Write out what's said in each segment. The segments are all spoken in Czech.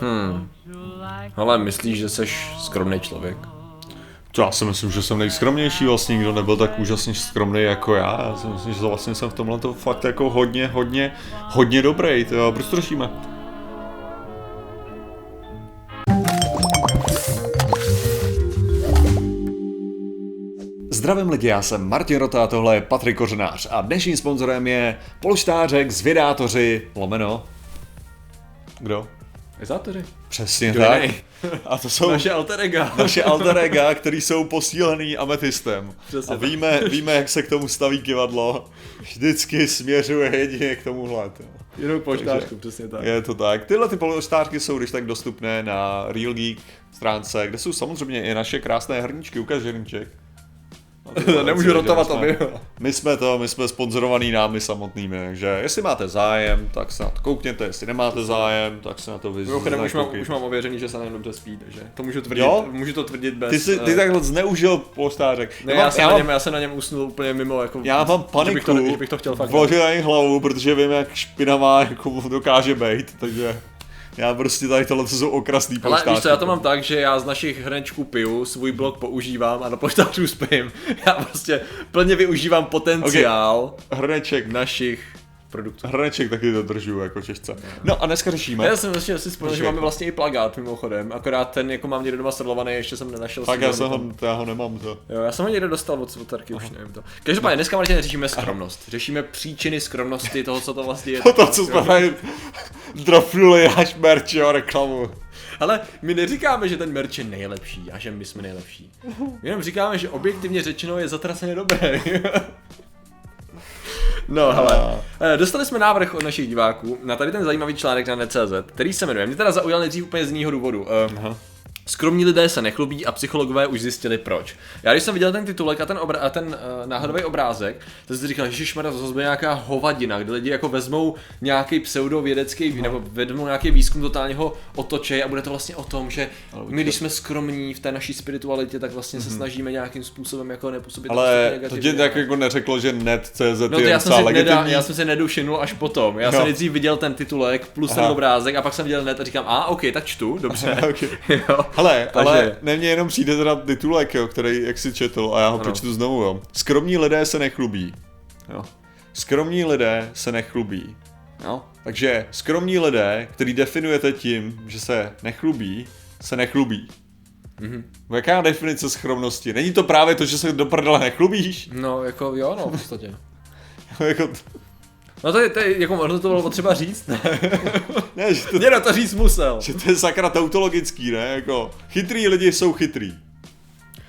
Hmm. Ale myslíš, že jsi skromný člověk? To já si myslím, že jsem nejskromnější vlastně, nikdo nebyl tak úžasně skromný jako já. Já si myslím, že vlastně jsem v tomhle to fakt jako hodně, hodně, hodně dobrý. To jo, proč to řešíme? Zdravím lidi, já jsem Martin Rota a tohle je Patrik Kořenář a dnešním sponzorem je polštářek Zvědátoři, lomeno. Kdo? Izátoři. Přesně Kdo tak. jiný? A to jsou Naše alter ega. naše alter ega, který jsou posílený ametistem. Přesně a tak. víme, víme, jak se k tomu staví kivadlo. Vždycky směřuje jedině k tomuhle. Jenom poštářku, přesně tak. Je to tak. Tyhle ty polštářky jsou když tak dostupné na Real Geek stránce, kde jsou samozřejmě i naše krásné hrníčky. Ukaž hrníček. No, Nemůžu rotovat že my jsme- My jsme to, my jsme sponzorovaný námi samotnými, takže jestli máte zájem, tak se na to koukněte, jestli nemáte zájem, tak se na to vyz... Mimochodem už mám, už mám ověřený, že se na něm dobře spí, takže to můžu tvrdit, Jo? můžu to tvrdit bez... Ty, jsi, ty eh, takhle zneužil polštářek. Ne, já, já, mám, jsem já, na něm, já jsem na něm usnul úplně mimo, jako... já mám že paniku, bych to, že bych to chtěl fakt... vložil na hlavu, protože vím, jak špinavá jako dokáže být, takže já prostě tady tohle to jsou okrasný Ale víš co, já to mám tak, že já z našich hrnečků piju, svůj blok používám a na poštářů spím. Já prostě plně využívám potenciál Hrneček, našich produktů. hrneček taky dodržuju jako těžce. No a dneska řešíme. Já jsem vlastně asi vzpomněl, že máme vlastně i plagát mimochodem, akorát ten jako mám někde doma sedlovaný, ještě jsem nenašel. Tak si já, ho jsem ho, to já ho nemám to. Jo, já jsem ho někde dostal od Svotarky, už nevím to. Každopádně dneska Martin řešíme skromnost. Řešíme příčiny skromnosti toho, co to vlastně je. To, co jsme drofnuli až merch, jo, reklamu. Ale my neříkáme, že ten merch je nejlepší a že my jsme nejlepší. My jenom říkáme, že objektivně řečeno je zatraceně dobré. No, hele, eh, dostali jsme návrh od našich diváků na tady ten zajímavý článek na net.cz, který se jmenuje, mě teda zaujal nejdřív úplně z jiného důvodu. Aha. Skromní lidé se nechlubí a psychologové už zjistili proč. Já když jsem viděl ten titulek a ten, obra- a ten uh, náhodový obrázek, tak jsem si říkal, že to zase bude nějaká hovadina, kde lidi jako vezmou nějaký pseudovědecký, nebo vezmou nějaký výzkum, totálně ho otočej a bude to vlastně o tom, že my, když jsme skromní v té naší spiritualitě, tak vlastně se snažíme nějakým způsobem jako nepůsobit Mhm. Ale to tě tak jako neřeklo, že net.cz No to je já jsem, si nedá, já jsem si nedušinul až potom. Já jsem No. nejdřív viděl ten titulek plus ten Aha. obrázek a pak jsem viděl net a říkám, a ok, tak čtu, dobře. Okay. jo. Hele, Takže- ale ne mně jenom přijde teda titulek, jo, který, jak si četl, a já ho Ano. přečtu znovu, jo. Skromní lidé se nechlubí. Jo. Skromní lidé se nechlubí. Jo. Takže skromní lidé, který definujete tím, že se nechlubí, se nechlubí. Mhm. Jaká definice skromnosti? Není to právě to, že se do prdele nechlubíš? No, jako jo, no, v podstatě. jako, No to je, to je jako možná to bylo potřeba říct, ne? ne, že to, Někdo to říct musel. že to je sakra tautologický, ne? Jako, chytrý lidi jsou chytrý.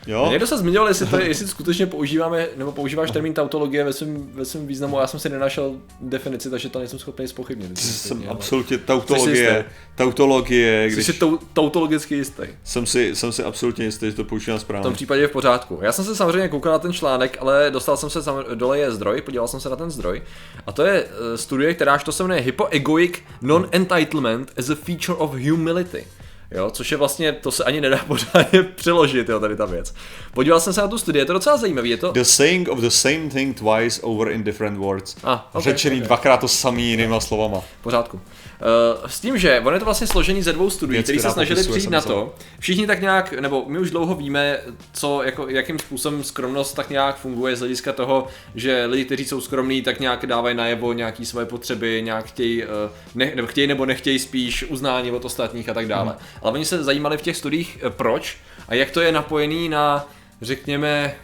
Jo? Někdo se zmiňoval, jestli, to je, jestli skutečně používáme, nebo používáš termín tautologie ve svém, ve svém významu, já jsem si nenašel definici, takže to nejsem schopný spochybnit. Jsem Ale- absolutně Jsi tautologie, tautologie, Jsi když si tou, tautologicky jistý. jsem si, jsem si absolutně jistý, že to používám V tom správně. případě je v pořádku. Já jsem se samozřejmě koukal na ten článek, ale dostal jsem se sam, dole je zdroj, podíval jsem se na ten zdroj. A to je uh, studie, kteráž to se jmenuje Hypoegoic Non-Entitlement as a Feature of Humility. Jo, což je vlastně, to se ani nedá pořádně přeložit, jo, tady ta věc. Podíval jsem se na tu studii, je to docela zajímavé, je to... The saying of the same thing twice over in different words. Ah, ok, Řečený ok. dvakrát to samý jinýma slovama. Pořádku. Uh, s tím, že on je to vlastně složený ze dvou studií, které se snažili přijít na to. Všichni tak nějak, nebo my už dlouho víme, co, jako, jakým způsobem skromnost tak nějak funguje z hlediska toho, že lidi, kteří jsou skromní, tak nějak dávají najevo nějaký svoje potřeby, nějak chtějí, uh, ne, nebo chtějí nebo nechtějí spíš uznání od ostatních a tak dále. Hmm. Ale oni se zajímali v těch studiích, eh, proč a jak to je napojený na, řekněme,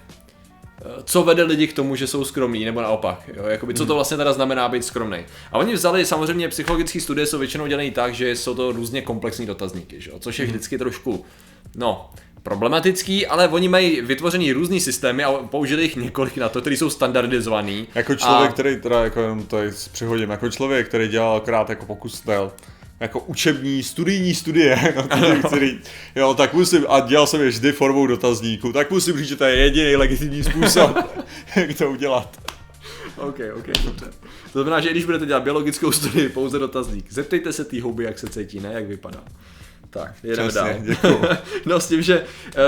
co vede lidi k tomu, že jsou skromní, nebo naopak, jo? Jakoby, co to vlastně teda znamená být skromný. A oni vzali, samozřejmě psychologické studie jsou většinou dělané tak, že jsou to různě komplexní dotazníky, že? což je vždycky trošku, no, problematický, ale oni mají vytvořený různý systémy a použili jich několik na to, který jsou standardizovaný. Jako člověk, a... který teda jako jenom tady přihodím, jako člověk, který dělal akorát jako pokus jako učební, studijní studie, no, chci říct. jo, tak musím, a dělal jsem je vždy formou dotazníku, tak musím říct, že to je jediný legitimní způsob, jak to udělat. OK, OK, dobře. To znamená, že když budete dělat biologickou studii, pouze dotazník. Zeptejte se té houby, jak se cítí, ne jak vypadá. Tak, jedeme Přesně, dál. děkuju. no s tím, že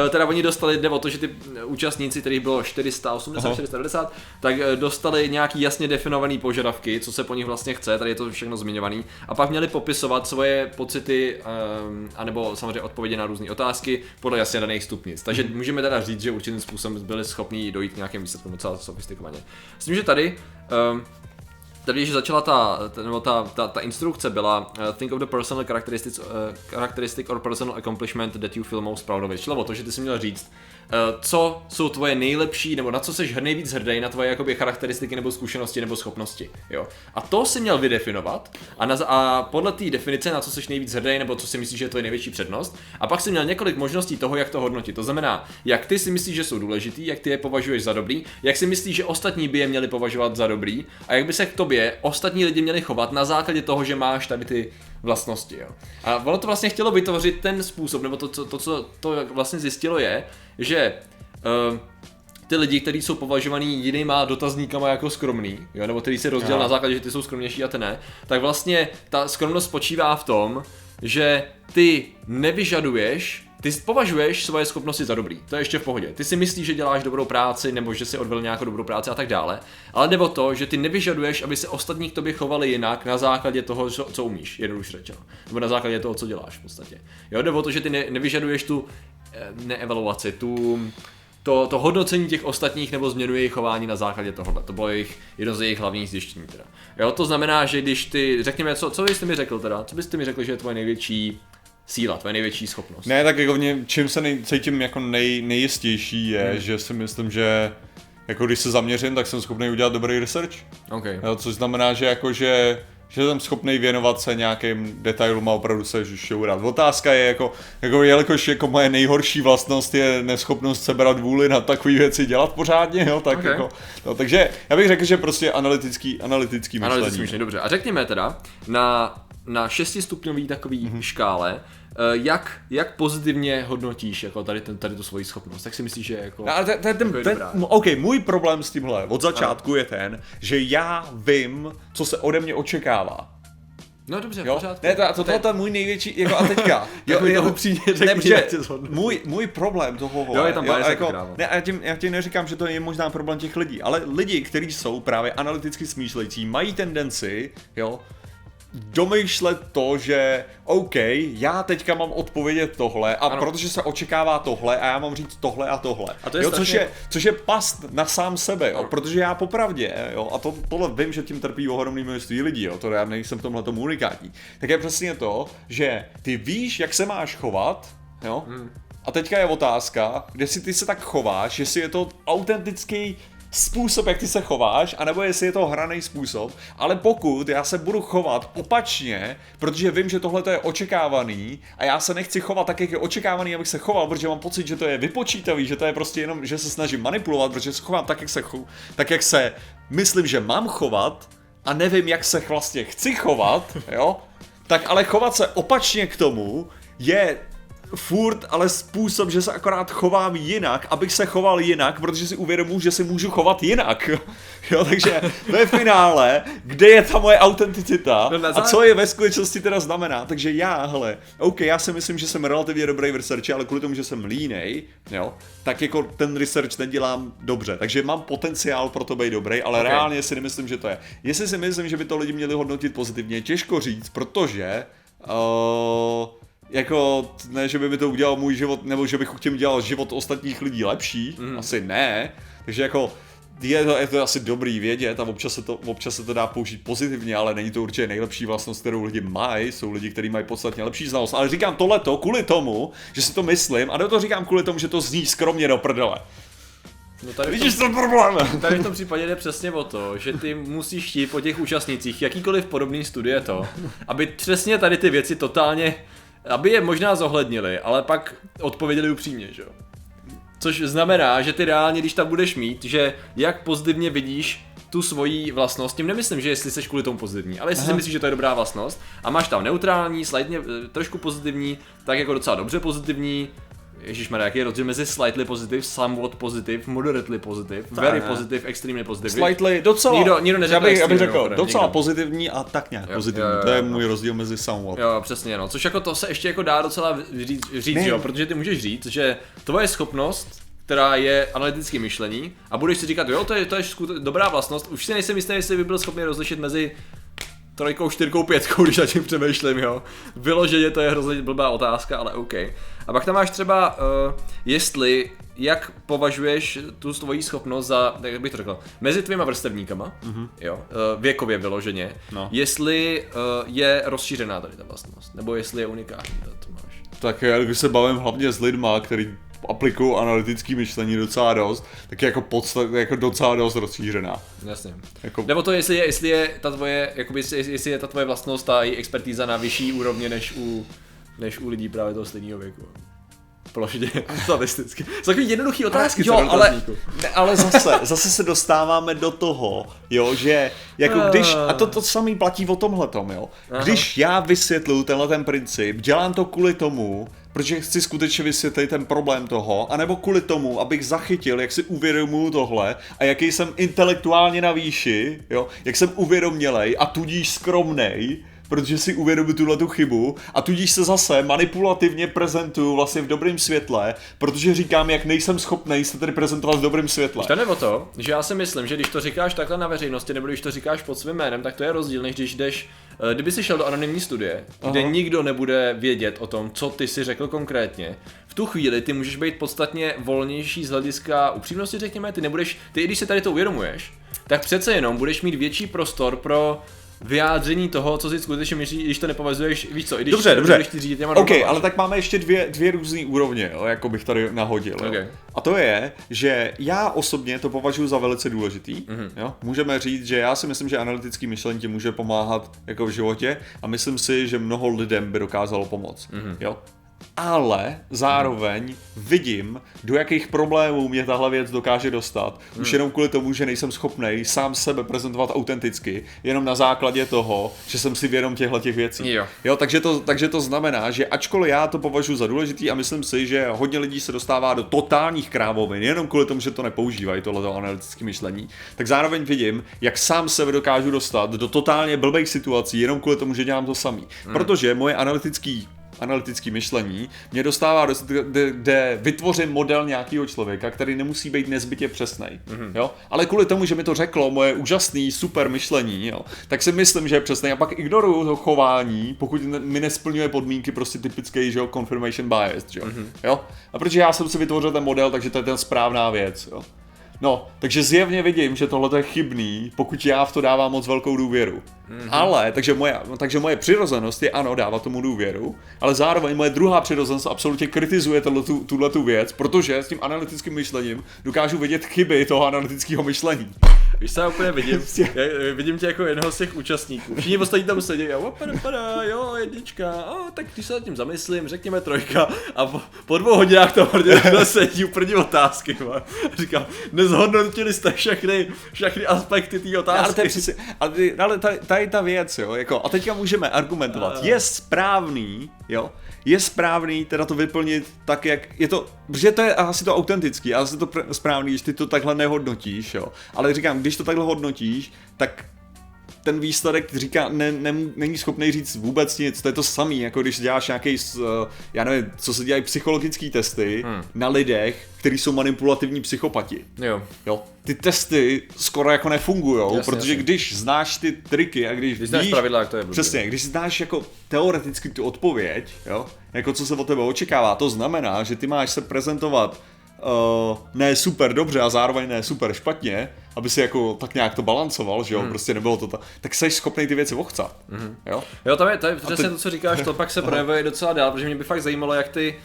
eh, teda oni dostali, jde o to, že ty účastníci, kterých bylo 480, Aha. 490, tak eh, dostali nějaký jasně definovaný požadavky, co se po nich vlastně chce, tady je to všechno zmiňovaný, a pak měli popisovat svoje pocity, um, anebo samozřejmě odpovědi na různé otázky podle jasně daných stupnic. Takže Mhm. můžeme teda říct, že určitým způsobem byli schopni dojít k nějakým výsledkům docela sofistikovaně. S tím, že tady um, Tady, když začala ta, nebo ta, ta, ta instrukce byla uh, Think of the personal characteristics, uh, characteristic or personal accomplishment that you feel most proud of. Šlo o to, že ty si měl říct, co jsou tvoje nejlepší, nebo na co jsi nejvíc hrdý, na tvoje jakoby, charakteristiky nebo zkušenosti nebo schopnosti. Jo. A to si měl vydefinovat a, na, a podle té definice, na co jsi nejvíc hrdý, nebo co si myslíš, že je tvoje největší přednost. A pak si měl několik možností toho, jak to hodnotit. To znamená, jak ty si myslíš, že jsou důležitý, jak ty je považuješ za dobrý, jak si myslíš, že ostatní by je měli považovat za dobrý a jak by se k tobě ostatní lidi měli chovat na základě toho, že máš tady ty vlastnosti. Jo. A ono to vlastně chtělo vytvořit ten způsob, nebo to, co, to, co to vlastně zjistilo je, že uh, ty lidi, kteří jsou považovaní jinýma dotazníkama jako skromný, jo, nebo který se rozdělil Jo. na základě, že ty jsou skromnější a ty ne, tak vlastně ta skromnost spočívá v tom, že ty nevyžaduješ, ty považuješ svoje schopnosti za dobrý, to je ještě v pohodě. Ty si myslíš, že děláš dobrou práci, nebo že si odvedl nějakou dobrou práci a tak dále, ale jde o to, že ty nevyžaduješ, aby se ostatní k tobě chovali jinak na základě toho, co, co umíš, jednoduše řečeno. Nebo na základě toho, co děláš v podstatě. Jo, jde o to, že ty ne, nevyžaduješ tu eh, neevaluaci, tu to, to hodnocení těch ostatních nebo změnu jejich chování na základě tohohle. To bylo jejich, jedno z jejich hlavních zjištění. Teda. Jo, to znamená, že když ty, řekněme, co, co byste mi řekl teda, co byste mi řekl, že je tvoje největší síla, tvoje největší schopnost? Ne, tak jako v něm, čím se nej, cítím jako nej, nejistější je, Hmm. že si myslím, že jako když se zaměřím, tak jsem schopný udělat dobrý research. OK. Jo, což znamená, že jako, že že jsem schopný věnovat se nějakým detailům a opravdu se šourat. Otázka je jako, jako jelikož jako moje nejhorší vlastnost je neschopnost sebrat vůli na takové věci dělat pořádně, jo, tak Ok. jako, no, takže já bych řekl, že prostě analytický, analytický myšlení. Analyticky myšlení, dobře. A řekněme teda, na, na šestistupňový takový Mhm. mm-hmm. škále, eh, jak, jak pozitivně hodnotíš jako tady, ten, tady tu svoji schopnost? Jak si myslíš, že je jako... No, ten, ten, ten, Jako je ten, m- OK, můj problém s tímhle od začátku je ten, že já vím, co se ode mě očekává. No dobře, Jo? pořádku. Ne, to, to, to, je ten můj největší, jako a teďka. Takový to upřímně řekni, ne, zhodnu. můj, můj problém toho Jo, je tam bias jako jako, kráva. ne, já, tím, já tím neříkám, že to je možná problém těch lidí, ale lidi, kteří jsou právě analyticky smýšlející, mají tendenci, jo, domýšlet to, že OK, já teďka mám odpovědět tohle a Ano. protože se očekává tohle a já mám říct tohle a tohle. A to je jo, což, strašně- je, což je past na sám sebe, jo, Ano. protože já popravdě, jo, a to, tohle vím, že tím trpí ohromný množství lidí, jo, to já nejsem v tomhle tomu unikátní, tak je přesně to, že ty víš, jak se máš chovat, jo, Hmm. a teďka je otázka, kde si ty se tak chováš, jestli je to autentický způsob, jak ty se chováš, anebo jestli je to hraný způsob, ale pokud já se budu chovat opačně, protože vím, že tohle je očekávaný a já se nechci chovat tak, jak je očekávaný, abych se choval, protože mám pocit, že to je vypočítavý, že to je prostě jenom, že se snažím manipulovat, protože se chovám tak, jak se, cho- tak, jak se myslím, že mám chovat a nevím, jak se vlastně chci chovat, jo, tak ale chovat se opačně k tomu je furt ale způsob, že se akorát chovám jinak, abych se choval jinak, protože si uvědomuji, že si můžu chovat jinak. Jo, takže ve finále, kde je ta moje autenticita No a co je ve skutečnosti teda znamená. Takže já, hele, OK, já si myslím, že jsem relativně dobrý v researchi, ale kvůli tomu, že jsem línej, jo, tak jako ten research nedělám dobře. Takže mám potenciál pro to být dobrý, ale Ok. reálně si nemyslím, že to je. Jestli si myslím, že by to lidi měli hodnotit pozitivně, těžko říct, protože uh, jako, ne, že by mi to udělal můj život, nebo že bych tím udělal život ostatních lidí lepší, mm. asi ne, takže jako je to, je to asi dobrý vědět a občas se, to, občas se to dá použít pozitivně, ale není to určitě nejlepší vlastnost, kterou lidi mají, jsou lidi, kteří mají podstatně lepší znalost, ale říkám tohleto kvůli tomu, že si to myslím a to říkám kvůli tomu, že to zní skromně do prdele. No tady Vidíš ten problém? Tady v tom případě jde přesně o to, že ty musíš chtít po těch účastnících jakýkoliv podobný studie to, aby přesně tady ty věci totálně, aby je možná zohlednili, ale pak odpověděli upřímně, že jo. Což znamená, že ty reálně, když tam budeš mít, že jak pozitivně vidíš tu svoji vlastnost, tím nemyslím, že jestli jsi kvůli tomu pozitivní, ale jestli si myslíš, že to je dobrá vlastnost a máš tam neutrální, slightně eh, trošku pozitivní, tak jako docela dobře pozitivní, Ježíš jaký je rozdíl mezi slightly positive, somewhat positive, moderately positive, very ne. positive, extremely positive. Slightly, docela. Nikdo- nikdo neřekl já bych, já bych řekl, jo, docela nikdo. pozitivní a tak nějak Jo, pozitivní. jo, jo, to je jo. můj rozdíl mezi somewhat. Jo, přesně, no. Což jako to se ještě jako dá docela říct, říct Ne. jo, protože ty můžeš říct, že tvoje schopnost, která je analytické myšlení, a budeš si říkat, jo, to je, to je skute- dobrá vlastnost, už si nejsem jistý, jestli by byl schopný rozlišit mezi trojkou, čtyřkou, pětkou, když nad tím přemýšlím, jo. Vyloženě to je hrozně blbá otázka, ale OK. A pak tam máš třeba, uh, jestli, jak považuješ tu svoji schopnost za, jak bych to řekl, mezi tvýma vrstevníkama, mm-hmm. jo, uh, věkově vyloženě, No. jestli uh, je rozšířená tady ta vlastnost, nebo jestli je unikátní, to, to máš. Tak já, když se bavím hlavně s lidma, který aplikují analytické myšlení docela dost, tak je jako, podstat, jako docela dost rozšířená. Jasně. Jako, Nebo to, jestli je, jestli je ta tvoje, jakoby, jestli, jestli je ta tvoje vlastnost, ta její expertíza na vyšší úrovni než u, než u lidí právě toho stejného věku. Plošně, statisticky. Jsou takový jednoduchý otázky, jo, co do ale, ne, ale zase, zase se dostáváme do toho, jo, že jako když, a to, to samý platí o tomhletom, jo, Aha. když já vysvětluju tenhle ten princip, dělám to kvůli tomu, protože chci skutečně vysvětlit ten problém toho, anebo kvůli tomu, abych zachytil, jak si uvědomuju tohle a jaký jsem intelektuálně na výši, jo, jak jsem uvědomělej a tudíž skromnej, protože si uvědomuji tuhle tu chybu a tudíž se zase manipulativně prezentuju vlastně v dobrém světle, protože říkám, jak nejsem schopný se tady prezentovat v dobrém světle. To nebo to, že já si myslím, že když to říkáš takhle na veřejnosti, nebo když to říkáš pod svým jménem, tak to je rozdíl, než když jdeš, eh, kdyby si šel do anonymní studie, kde Aha. nikdo nebude vědět o tom, co ty si řekl konkrétně. V tu chvíli ty můžeš být podstatně volnější z hlediska upřímnosti, řekněme, ty nebudeš, ty i když si tady to uvědomuješ, tak přece jenom budeš mít větší prostor pro vyjádření toho, co si skutečně myslíš, když to nepovažuješ, víš co, i když Dobře, dobře. ty řídit těma OK, normama. ale tak máme ještě dvě, dvě různé úrovně, jo, jako bych tady nahodil. Jo. Ok. A to je, že já osobně to považuji za velice důležitý. Mhm. Mm-hmm. Jo. Můžeme říct, že já si myslím, že analytický myšlení ti může pomáhat jako v životě a myslím si, že mnoho lidem by dokázalo pomoct. Mhm. Mm-hmm. Jo. Ale zároveň vidím, do jakých problémů mě tahle věc dokáže dostat. Už jenom kvůli tomu, že nejsem schopný sám sebe prezentovat autenticky, jenom na základě toho, že jsem si vědom těchto těch věcí. Jo. Jo, takže to, takže to znamená, že ačkoliv já to považuji za důležitý a myslím si, že hodně lidí se dostává do totálních krávovin, jenom kvůli tomu, že to nepoužívají, tohleto analytické myšlení, tak zároveň vidím, jak sám sebe dokážu dostat do totálně blbých situací, jenom kvůli tomu, že dělám to samý. Hmm. Protože moje analytický analytické myšlení mě dostává do kde, kde vytvořím model nějakého člověka, který nemusí být nezbytě přesný. Mm-hmm. Jo? Ale kvůli tomu, že mi to řeklo moje úžasný super myšlení, jo? tak si myslím, že je přesný. A pak ignoruju to chování, pokud mi nesplňuje podmínky, prostě typický, že jo, confirmation bias, že jo? Mm-hmm. jo? A protože já jsem si vytvořil ten model, takže to je ten správná věc, jo? No, takže zjevně vidím, že tohle je chybný, pokud já v to dávám moc velkou důvěru. Mm-hmm. Ale, takže moje, takže moje přirozenost je ano, dávat tomu důvěru, ale zároveň moje druhá přirozenost absolutně kritizuje tuhle tu věc, protože s tím analytickým myšlením dokážu vidět chyby toho analytického myšlení. Víš, já úplně vidím? Já vidím tě jako jednoho z těch účastníků. Všichni ostatní tam sedí a opada, pada, jo, jednička, a tak když se nad tím zamyslím, řekněme trojka a po, po dvou hodinách to hodně sedí u první otázky. Man. Říkám, nezhodnotili jste všechny, všechny aspekty té otázky. Ale, to je přesně, ale, tady, tady ta věc, jo, jako, a teďka můžeme argumentovat, je správný, jo, je správný teda to vyplnit tak, jak je to, protože to je asi to autentický, asi to pr- správný, když ty to takhle nehodnotíš, jo, ale říkám, když to takhle hodnotíš, tak ten výsledek říká, ne, ne, není schopný říct vůbec nic, to je to samý, jako když děláš nějaký, eh, já nevím, co se dělají psychologické testy hmm. na lidech, kteří jsou manipulativní psychopati. Jo. Jo, ty testy skoro jako nefungujou, Jasně, protože jasně. když znáš ty triky a když, Když znáš víš, pravidla, jak to je blbý. Přesně, když znáš jako teoreticky tu odpověď, jo, jako co se od tebe očekává, to znamená, že ty máš se prezentovat uh, ne super dobře a zároveň ne super špatně, aby si jako tak nějak to balancoval, že jo, Hmm. mm. prostě nebylo to tak, tak jsi schopný ty věci ochcat, mm. jo. Jo, to je, to je přesně teď- to, co říkáš, to pak se projevuje docela dál, protože mě by fakt zajímalo, jak ty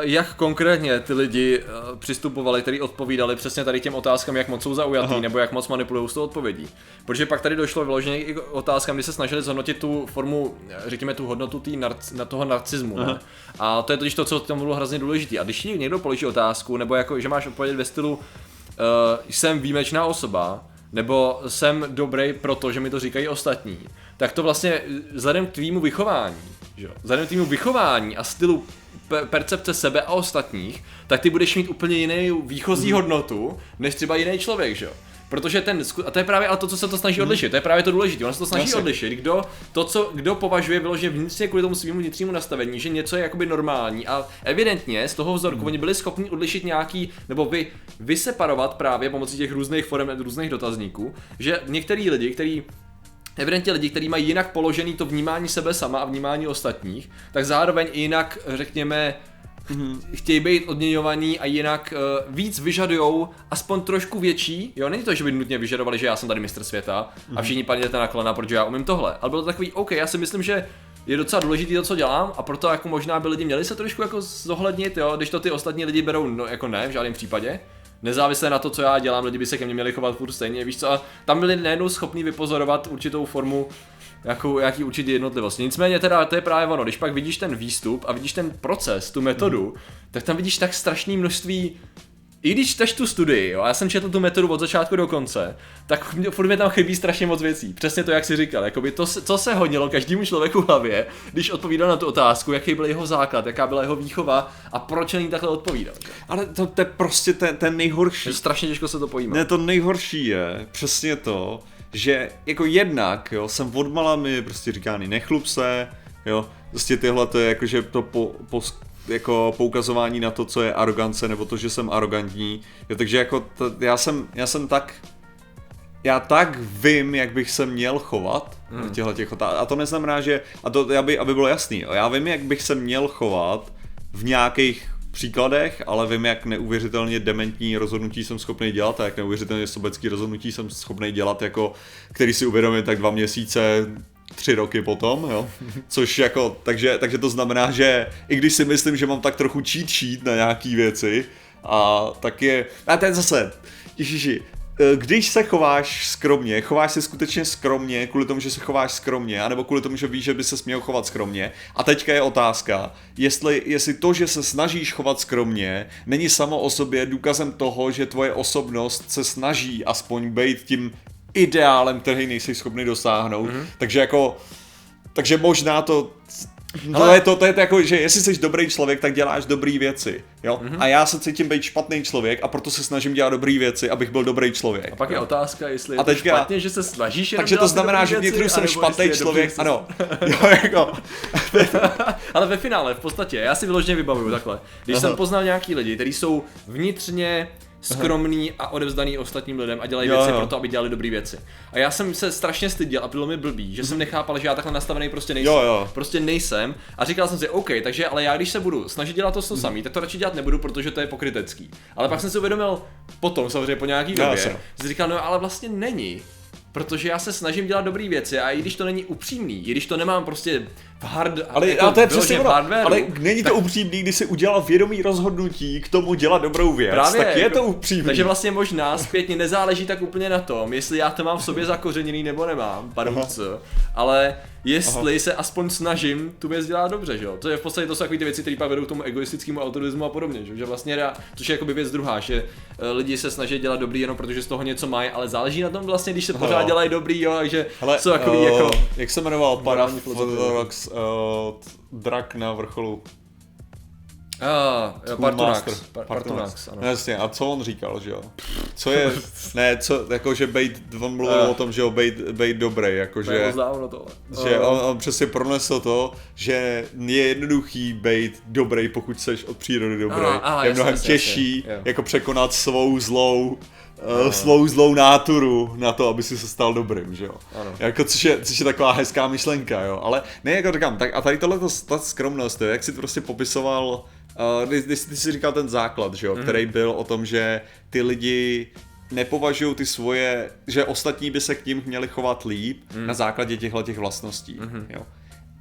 jak konkrétně ty lidi eh, přistupovali, kteří odpovídali přesně tady těm otázkám, jak moc jsou zaujatý, Aha. nebo jak moc manipulují s tou odpovědí. Protože pak tady došlo vyloženě i k otázkám, kdy se snažili zhodnotit tu formu, eh, řekněme tu hodnotu tý narc, na toho narcismu. Ne? A to je totiž to, co tam bylo hrozně důležité. A když ti někdo položí otázku, nebo jako, že máš odpovědět ve stylu, uh, jsem výjimečná osoba, nebo jsem dobrý proto, že mi to říkají ostatní, tak to vlastně vzhledem k tvýmu vychování, že jo, vzhledem k týmu vychování a stylu pe- percepce sebe a ostatních, tak ty budeš mít úplně jinou výchozí hodnotu, než třeba jiný člověk, že jo. Protože ten, a to je právě ale to, co se to snaží odlišit, to je právě to důležité, ono se to snaží Jasně. odlišit, kdo, to, co, kdo považuje vyloženě vnitřně kvůli tomu svým vnitřnímu nastavení, že něco je jakoby normální a evidentně z toho vzorku oni byli schopni odlišit nějaký, nebo vy, vyseparovat právě pomocí těch různých forem, různých dotazníků, že některý lidi, kteří Evidentně lidi, kteří mají jinak položený to vnímání sebe sama a vnímání ostatních, tak zároveň i jinak, řekněme, chtějí být odměňovaný a jinak uh, víc vyžadujou aspoň trošku větší, jo, není to, že by nutně vyžadovali, že já jsem tady mistr světa a všichni padněte na kolena, protože já umím tohle, ale bylo to takový, OK, já si myslím, že je docela důležité to, co dělám a proto jako možná by lidi měli se trošku jako zohlednit, jo, když to ty ostatní lidi berou, no jako ne, v žádném případě, nezávisle na to, co já dělám, lidi by se ke mně měli chovat furt stejně, víš co, a tam byli najednou schopní vypozorovat určitou formu jakou, jaký určitý jednotlivosti. Nicméně teda to je právě ono, když pak vidíš ten výstup a vidíš ten proces, tu metodu, tak tam vidíš tak strašné množství i když čteš tu studii, jo, a já jsem četl tu metodu od začátku do konce, tak mě, furt mi tam chybí strašně moc věcí. Přesně to, jak jsi říkal, jakoby to, co se hodilo každému člověku v hlavě, když odpovídal na tu otázku, jaký byl jeho základ, jaká byla jeho výchova a proč na ní takhle odpovídal. že? Ale to, to je prostě ten, ten nejhorší. Je strašně těžko se to pojímat. Ne, to nejhorší je přesně to, že jako jednak, jo, jsem odmala mi prostě říkány nechlup se, jo, prostě tyhle to je jakože to po, po, jako poukazování na to, co je arogance, nebo to, že jsem arrogantní, jo, takže jako to, já jsem, já jsem tak, já tak vím, jak bych se měl chovat Hmm. v těchto těch otázkách. A to neznamená, že, a to aby, aby bylo jasný, jo, já vím, jak bych se měl chovat v nějakých příkladech, ale vím, jak neuvěřitelně dementní rozhodnutí jsem schopný dělat a jak neuvěřitelně sobecký rozhodnutí jsem schopný dělat, jako, který si uvědomím tak dva měsíce, tři roky potom, jo. Což jako, takže, takže to znamená, že i když si myslím, že mám tak trochu cheat sheet na nějaký věci, a tak je, a ten zase, ježiši, eh, když se chováš skromně, chováš se skutečně skromně kvůli tomu, že se chováš skromně, anebo kvůli tomu, že víš, že by se měl chovat skromně. A teďka je otázka, jestli, jestli to, že se snažíš chovat skromně, není samo o sobě důkazem toho, že tvoje osobnost se snaží aspoň být tím ideálem, který nejsi schopný dosáhnout. Mm-hmm. Takže jako, takže možná to to Hele. je to, to je to jako, že jestli jsi dobrý člověk, tak děláš dobré věci, jo? Mhm. Mm-hmm. A já se cítím být špatný člověk a proto se snažím dělat dobré věci, abych byl dobrý člověk. A pak je jo? otázka, jestli A je to teďka- špatně, že se snažíš jenom Takže to znamená, dobrý že vnitru jsem špatný je člověk, že ano. jo, jako, Ale ve finále, v podstatě, já si vyloženě vybavuju takhle. Když Aha. jsem poznal nějaký lidi, kteří jsou vnitřně skromný a odevzdaný ostatním lidem a dělají Jo, věci jo. pro to, aby dělali dobré věci. A já jsem se strašně styděl a bylo mi blbý, že jsem nechápal, že já takhle nastavený prostě nejsem. Jo, jo. Prostě nejsem. A říkal jsem si, OK, takže ale já když se budu snažit dělat to, co Mhm. samý, tak to radši dělat nebudu, protože to je pokrytecký. Ale pak jsem si uvědomil potom, samozřejmě po nějaký době, jasně. jsem říkal, no ale vlastně není. Protože já se snažím dělat dobré věci a i když to není upřímný, i když to nemám prostě hard, ale, jako ale to je přesně ono, hardwareu, ale není to upřímný, když si udělal vědomý rozhodnutí k tomu dělat dobrou věc, Právě, tak je jako- to upřímný. Takže vlastně možná zpětně nezáleží tak úplně na tom, jestli já to mám v sobě zakořeněný nebo nemám, pardon, co, ale jestli se aspoň snažím tu věc dělat dobře, že jo. To je v podstatě to jsou takové ty věci, které pak vedou k tomu egoistickému altruismu a podobně, že, že vlastně, já- což je jakoby věc druhá, že eh, lidi se snaží dělat dobrý jenom protože z toho něco mají, ale záleží na tom vlastně, když se Aha, pořád dělají dobrý, jo, takže Hele, jsou takový eh, jako... jak se jmenoval filozofie. Paradox uh, drak na vrcholu Jo, Partunax, Partunax, ano. No jasně, a co on říkal, že jo? Co je, ne, co, jako že bejt, on mluvil Eh. o tom, že jo, bejt, bejt dobrý, jako To dávno tohle. že Eh, on, on přesně pronesl to, že je jednoduchý bejt dobrý, pokud seš od přírody dobrý. Aha, aha, je mnohem jasně, těžší, jasně, jo. jako překonat svou zlou, uh, svou zlou náturu na to, aby si se stal dobrým, že jo. Ano. Jako, což, je, což je taková hezká myšlenka, jo. Ale ne, jako říkám, tak a tady tohle, ta skromnost, jo, jak si to prostě popisoval, uh, když, když ty jsi říkal ten základ, že jo, mm. který byl o tom, že ty lidi nepovažují ty svoje, že ostatní by se k ním měli chovat líp mm. na základě těchto těch vlastností, mm. jo.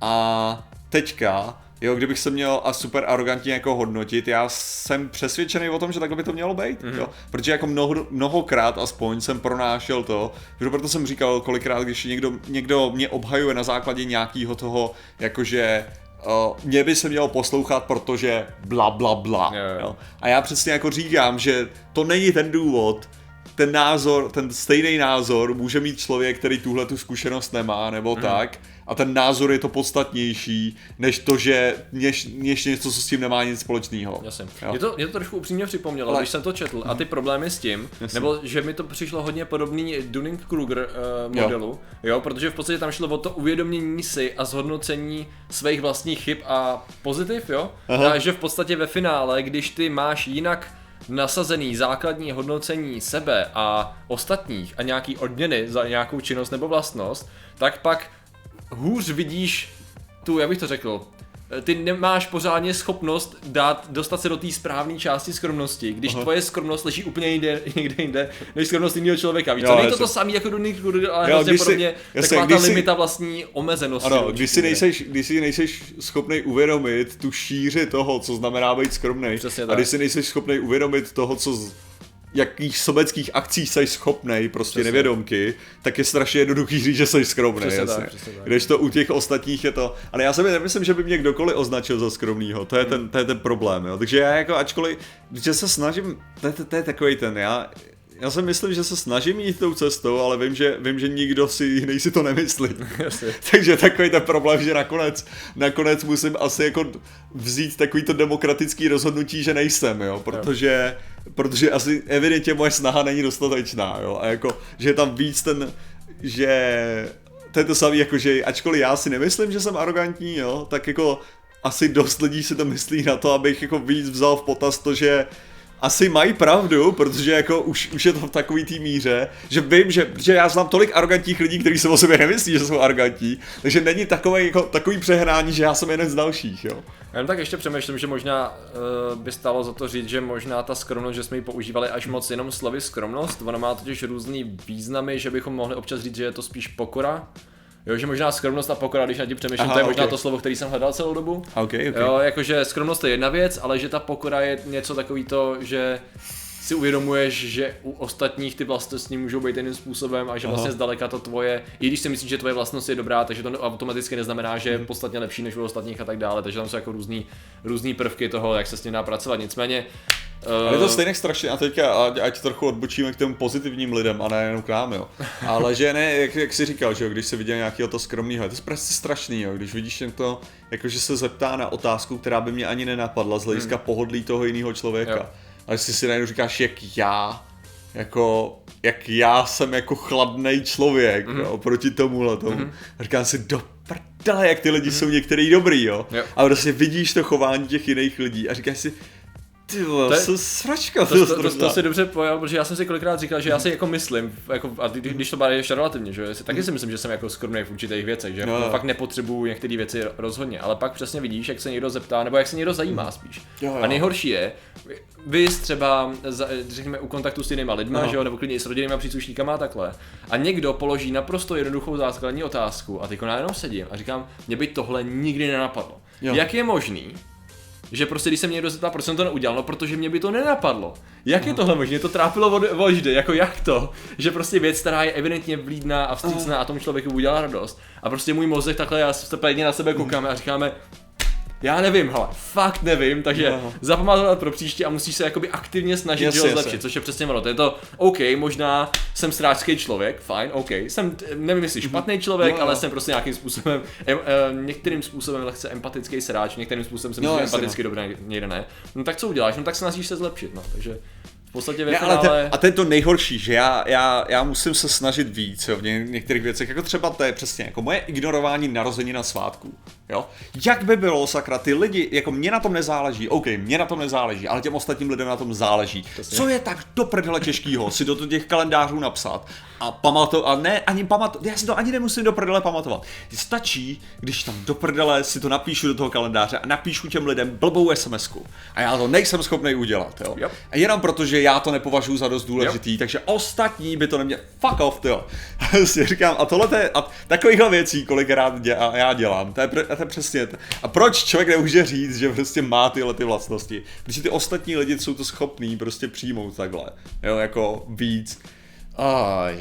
A teďka, jo, kdybych se měl a super arrogantně jako hodnotit, já jsem přesvědčený o tom, že takhle by to mělo být, Mhm. mm-hmm. jo. Protože jako mnoho, mnohokrát aspoň jsem pronášel to, že proto jsem říkal kolikrát, když někdo, někdo mě obhajuje na základě nějakého toho, jakože Uh, mě by se mělo poslouchat, protože bla bla bla. Jo, jo. Jo. A já přesně jako říkám, že to není ten důvod, ten názor, ten stejný názor může mít člověk, který tuhle tu zkušenost nemá, nebo mm. tak. A ten názor je to podstatnější, než to, že než, než něco, co s tím nemá nic společného. Jasně. Jo. Mě to, mě to trošku upřímně připomnělo, Ale- když jsem to četl a ty problémy s tím, Jasně. nebo že mi to přišlo hodně podobný Dunning-Kruger uh, modelu, jo. protože v podstatě tam šlo o to uvědomění si a zhodnocení svých vlastních chyb a pozitiv, jo. Aha. A že v podstatě ve finále, když ty máš jinak nasazený základní hodnocení sebe a ostatních a nějaký odměny za nějakou činnost nebo vlastnost, tak pak hůř vidíš tu, jak bych to řekl, ty nemáš pořádně schopnost dát, dostat se do té správné části skromnosti, když Aha. tvoje skromnost leží úplně jinde, někde jinde, než skromnost jiného člověka. Víš, Jo? Není to to samé jako do Nick ale Jo, hrozně když si- podobně, jasně, taková ta když si- limita vlastní omezenosti. Ano, určitě. když si, nejseš, když si nejseš schopný uvědomit tu šíři toho, co znamená být skromný, a když si nejseš schopný uvědomit toho, co z, jakých sobeckých akcí jsi schopný, prostě Přesně. nevědomky, tak je strašně jednoduchý říct, že jsi skromný. Přesně tak, jasně. přesně tak. Když to u těch ostatních je to, ale já si nemyslím, že by mě kdokoliv označil za skromnýho, to je, Hmm. ten, to je ten problém, jo. takže já jako ačkoliv, že se snažím, to je, to je takový ten, já, já si myslím, že se snažím jít tou cestou, ale vím, že, vím, že nikdo si jiný si to nemyslí. Takže takový ten problém, že nakonec, nakonec musím asi jako vzít takový to demokratický rozhodnutí, že nejsem, jo, protože, protože asi evidentně moje snaha není dostatečná, jo, a jako, že je tam víc ten, že to je to samé, jako že ačkoliv já si nemyslím, že jsem arrogantní, jo, tak jako asi dost lidí si to myslí na to, abych jako víc vzal v potaz to, že asi mají pravdu, protože jako už, už je to v takový té míře, že vím, že, že já znám tolik arrogantních lidí, kteří se o sobě nemyslí, že jsou arrogantní, takže není takový, jako, takový přehnání, že já jsem jeden z dalších, jo. Já jen tak ještě přemýšlím, že možná uh, by stalo za to říct, že možná ta skromnost, že jsme ji používali až moc jenom slovy skromnost, ona má totiž různý významy, že bychom mohli občas říct, že je to spíš pokora. Jo, že možná skromnost a pokora, když na tím přemýšlím, Aha, to je možná ok. to slovo, který jsem hledal celou dobu. OK, OK. Jo, jakože skromnost je jedna věc, ale že ta pokora je něco takový to, že si uvědomuješ, že u ostatních ty vlastnosti můžou být jiným způsobem a že Aha. vlastně zdaleka to tvoje, i když si myslíš, že tvoje vlastnost je dobrá, takže to automaticky neznamená, že Mhm. je podstatně lepší než u ostatních a tak dále, takže tam jsou jako různý, různý prvky toho, jak se s tím dá pracovat. Nicméně, Ale je to eh, stejně strašně, a teďka ať, ať trochu odbočíme k těm pozitivním lidem a ne jenom k nám, jo. Ale že ne, jak, jak jsi říkal, že jo, když se viděl nějakého to skromného, je to prostě strašný, jo, když vidíš to, jakože se zeptá na otázku, která by mě ani nenapadla z hlediska hmm. pohodlí toho jiného člověka. Jo. Ale si si najednou říkáš, jak já, jako, jak já jsem jako chladný člověk, Mhm. mm. jo, proti tomuhle tomu. Mm. A říkám si, do prdele, jak ty lidi mm. jsou některý dobrý, jo. Mhm. Jo. A prostě vidíš to chování těch jiných lidí a říkáš si, ty vole, To je- jsem sračka, to, to, to, to, si dobře pojal, protože já jsem si kolikrát říkal, že já si jako myslím, jako, a kdy- když to bude ještě relativně, že si, taky si myslím, že jsem jako skromný v určitých věcech, že No, no. fakt nepotřebuju některé věci rozhodně, ale pak přesně vidíš, jak se někdo zeptá, nebo jak se někdo zajímá spíš. Jo, jo. A nejhorší je, vy třeba, řekněme, u kontaktu s jinýma lidma, Aha. že jo, nebo klidně i s rodinnými příslušníkama a takhle. A někdo položí naprosto jednoduchou základní otázku a teď já jenom sedím a říkám, mě by tohle nikdy nenapadlo. Jo. Jak je možný, že prostě když se mě někdo zeptá, proč jsem to neudělal, no protože mě by to nenapadlo. Jak je tohle možné? To trápilo vždy, jako jak to? Že prostě věc, která je evidentně vlídná a vstřícná a tomu člověku udělá radost. A prostě můj mozek takhle, já se pěkně na sebe koukáme a říkáme, já nevím, hele, fakt nevím, takže Jo. zapamatovat pro příště a musíš se jakoby aktivně snažit Jasně, zlepšit, což je přesně ono. To je to, OK, možná jsem stráčský člověk, fajn, OK, jsem, nevím jestli špatný člověk, jo. ale jsem prostě nějakým způsobem, em, eh, některým způsobem lehce empatický sráč, některým způsobem jsem no, jasně, empatický dobrý, někde ne. No tak co uděláš? No tak snažíš se zlepšit, no, takže v podstatě ve Ne, ale ten, a to je to nejhorší, že já, já, já musím se snažit víc jo, v ně, některých věcech, jako třeba to je přesně jako moje ignorování narození na svátku. Jo? Jak by bylo, sakra, ty lidi, jako mě na tom nezáleží, OK, mě na tom nezáleží, ale těm ostatním lidem na tom záleží. Přesně. Co je tak do prdele těžkýho si do těch kalendářů napsat a pamatovat, a ne, ani pamatovat, já si to ani nemusím do prdele pamatovat. Stačí, když tam do prdele si to napíšu do toho kalendáře a napíšu těm lidem blbou SMS-ku. A já to nejsem schopný udělat, jo. Yep. A jenom proto, že já to nepovažuji za dost důležitý, takže ostatní by to neměli. Fuck off, jo. si říkám, a tohle to je, a takovýchhle věcí, kolikrát dě, a já dělám, to je, to je přesně. A proč člověk nemůže říct, že prostě má tyhle ty vlastnosti? Protože ty ostatní lidi jsou to schopní prostě přijmout takhle, jo, jako víc. A oh.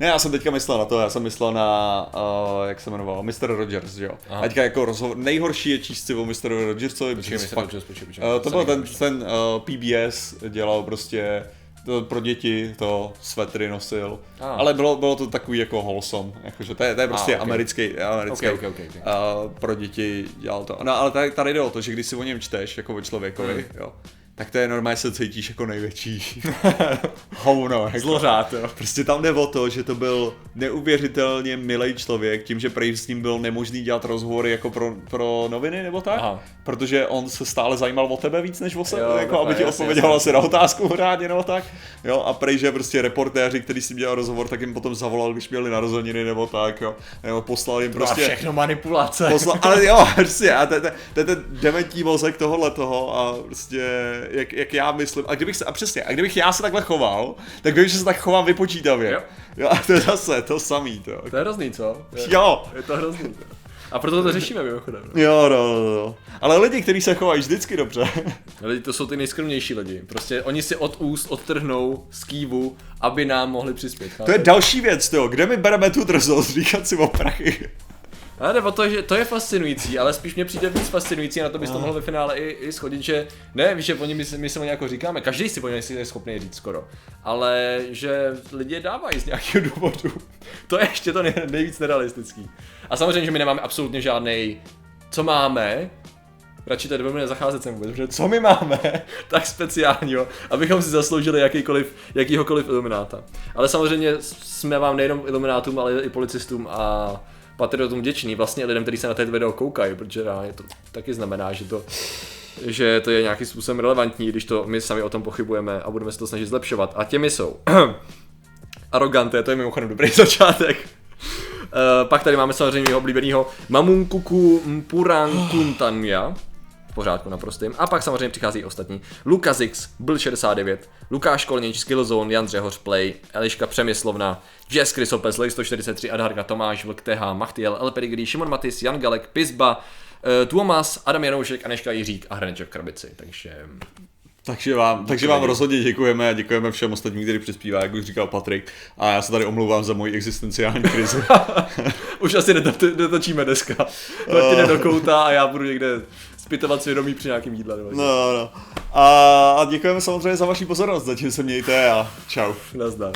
Ne, já jsem teďka myslel na to, já jsem myslel na, uh, jak se jmenoval, Mr. Rogers, jo. Aha. A teďka jako rozhovor, nejhorší je číst si o Mr. Rogersovi, Počkej, Mr. fakt- Rogers, počkej, počkej, Eh, to byl ten, ten uh, PBS dělal prostě to pro děti to svetry nosil, Ah. ale bylo, bylo to takový jako wholesome, jakože to je, to je prostě ok. americký, americký Ok, ok, ok, ok. A pro děti dělal to. No ale tady, tady jde o to, že když si o něm čteš, jako o člověkovi, Hmm. jo, tak to je normálně se cítíš jako největší hovno. Jako. Zlořád, jo. Prostě tam jde o to, že to byl neuvěřitelně milý člověk, tím, že prej s ním byl nemožný dělat rozhovory jako pro, pro noviny nebo tak, Aha. protože on se stále zajímal o tebe víc než o sebe, Jo, jako aby ti odpověděl asi na otázku řádně nebo tak. Jo, a prej, že prostě reportéři, který si dělal rozhovor, tak jim potom zavolal, když měli narozeniny nebo tak, jo. Nebo poslal jim Prostě... prostě... všechno manipulace. Posla, ale jo, prostě, a to to ten dementní mozek tohohle toho a prostě, jak, jak já myslím, a kdybych se, a přesně, a kdybych já se takhle choval, tak vím, že se tak chovám vypočítavě. Jo. Jo, a to je zase to samý, to. To je hrozný, co? Je, Jo, je to hrozný. To. A proto to řešíme mimochodem. no. jo, no, no, no. Ale lidi, kteří se chovají vždycky dobře, Lidi, to jsou ty nejskromnější lidi. Prostě oni si od úst odtrhnou z kývu, aby nám mohli přispět. to je další věc, to, kde my bereme tu drzost, říkat si o prachy. Ale jde o to, že to je fascinující, ale spíš mě přijde víc fascinující a na to bys to mohl ve finále i, i schodit, že ne, víš, že oni, my, si- my se o jako říkáme, každý si o ně je schopný říct skoro, ale že lidi je dávají z nějakého důvodu. To je ještě to nej, nejvíc nerealistický. A samozřejmě, že my nemáme absolutně žádný, co máme, radši tady budeme nezacházet sem vůbec, protože co my máme tak speciálního, abychom si zasloužili jakýkoliv, jakýhokoliv ilumináta. Ale samozřejmě jsme vám nejenom iluminátům, ale i policistům a patriotům vděční, vlastně lidem, kteří se na této video koukají, protože reálně to taky znamená, že to, že to je nějakým způsobem relevantní, když to my sami o tom pochybujeme a budeme se to snažit zlepšovat. A těmi jsou Arroganté, to je mimochodem dobrý začátek. Uh, pak tady máme samozřejmě oblíbeného Mamunkuku Mpurankuntanya. Pořádku naprostým. A pak samozřejmě přichází ostatní. Lukazix, byl 69, Lukáš Kolnič, Skillzone, Jan Řehoř Play, Eliška Přemyslovna, Jess Krysopes, Lej 143, Adharka Tomáš, Vlk TH, Machtiel, El Pedigree, Šimon Matis, Jan Galek, Pizba, uh, Tuomas, Adam Janoušek, Aneška Jiřík a Hrneček v krabici. Takže Takže vám, takže vám rozhodně děkujeme a děkujeme všem ostatním, kteří přispívají, jak už říkal Patrik. A já se tady omlouvám za moji existenciální krizi. už asi neto- netočíme dneska. Martin do kouta a já budu někde zpytovat svědomí při nějakým jídle. nebo No, no. A, a děkujeme samozřejmě za vaši pozornost, zatím se mějte a čau. Nazdar.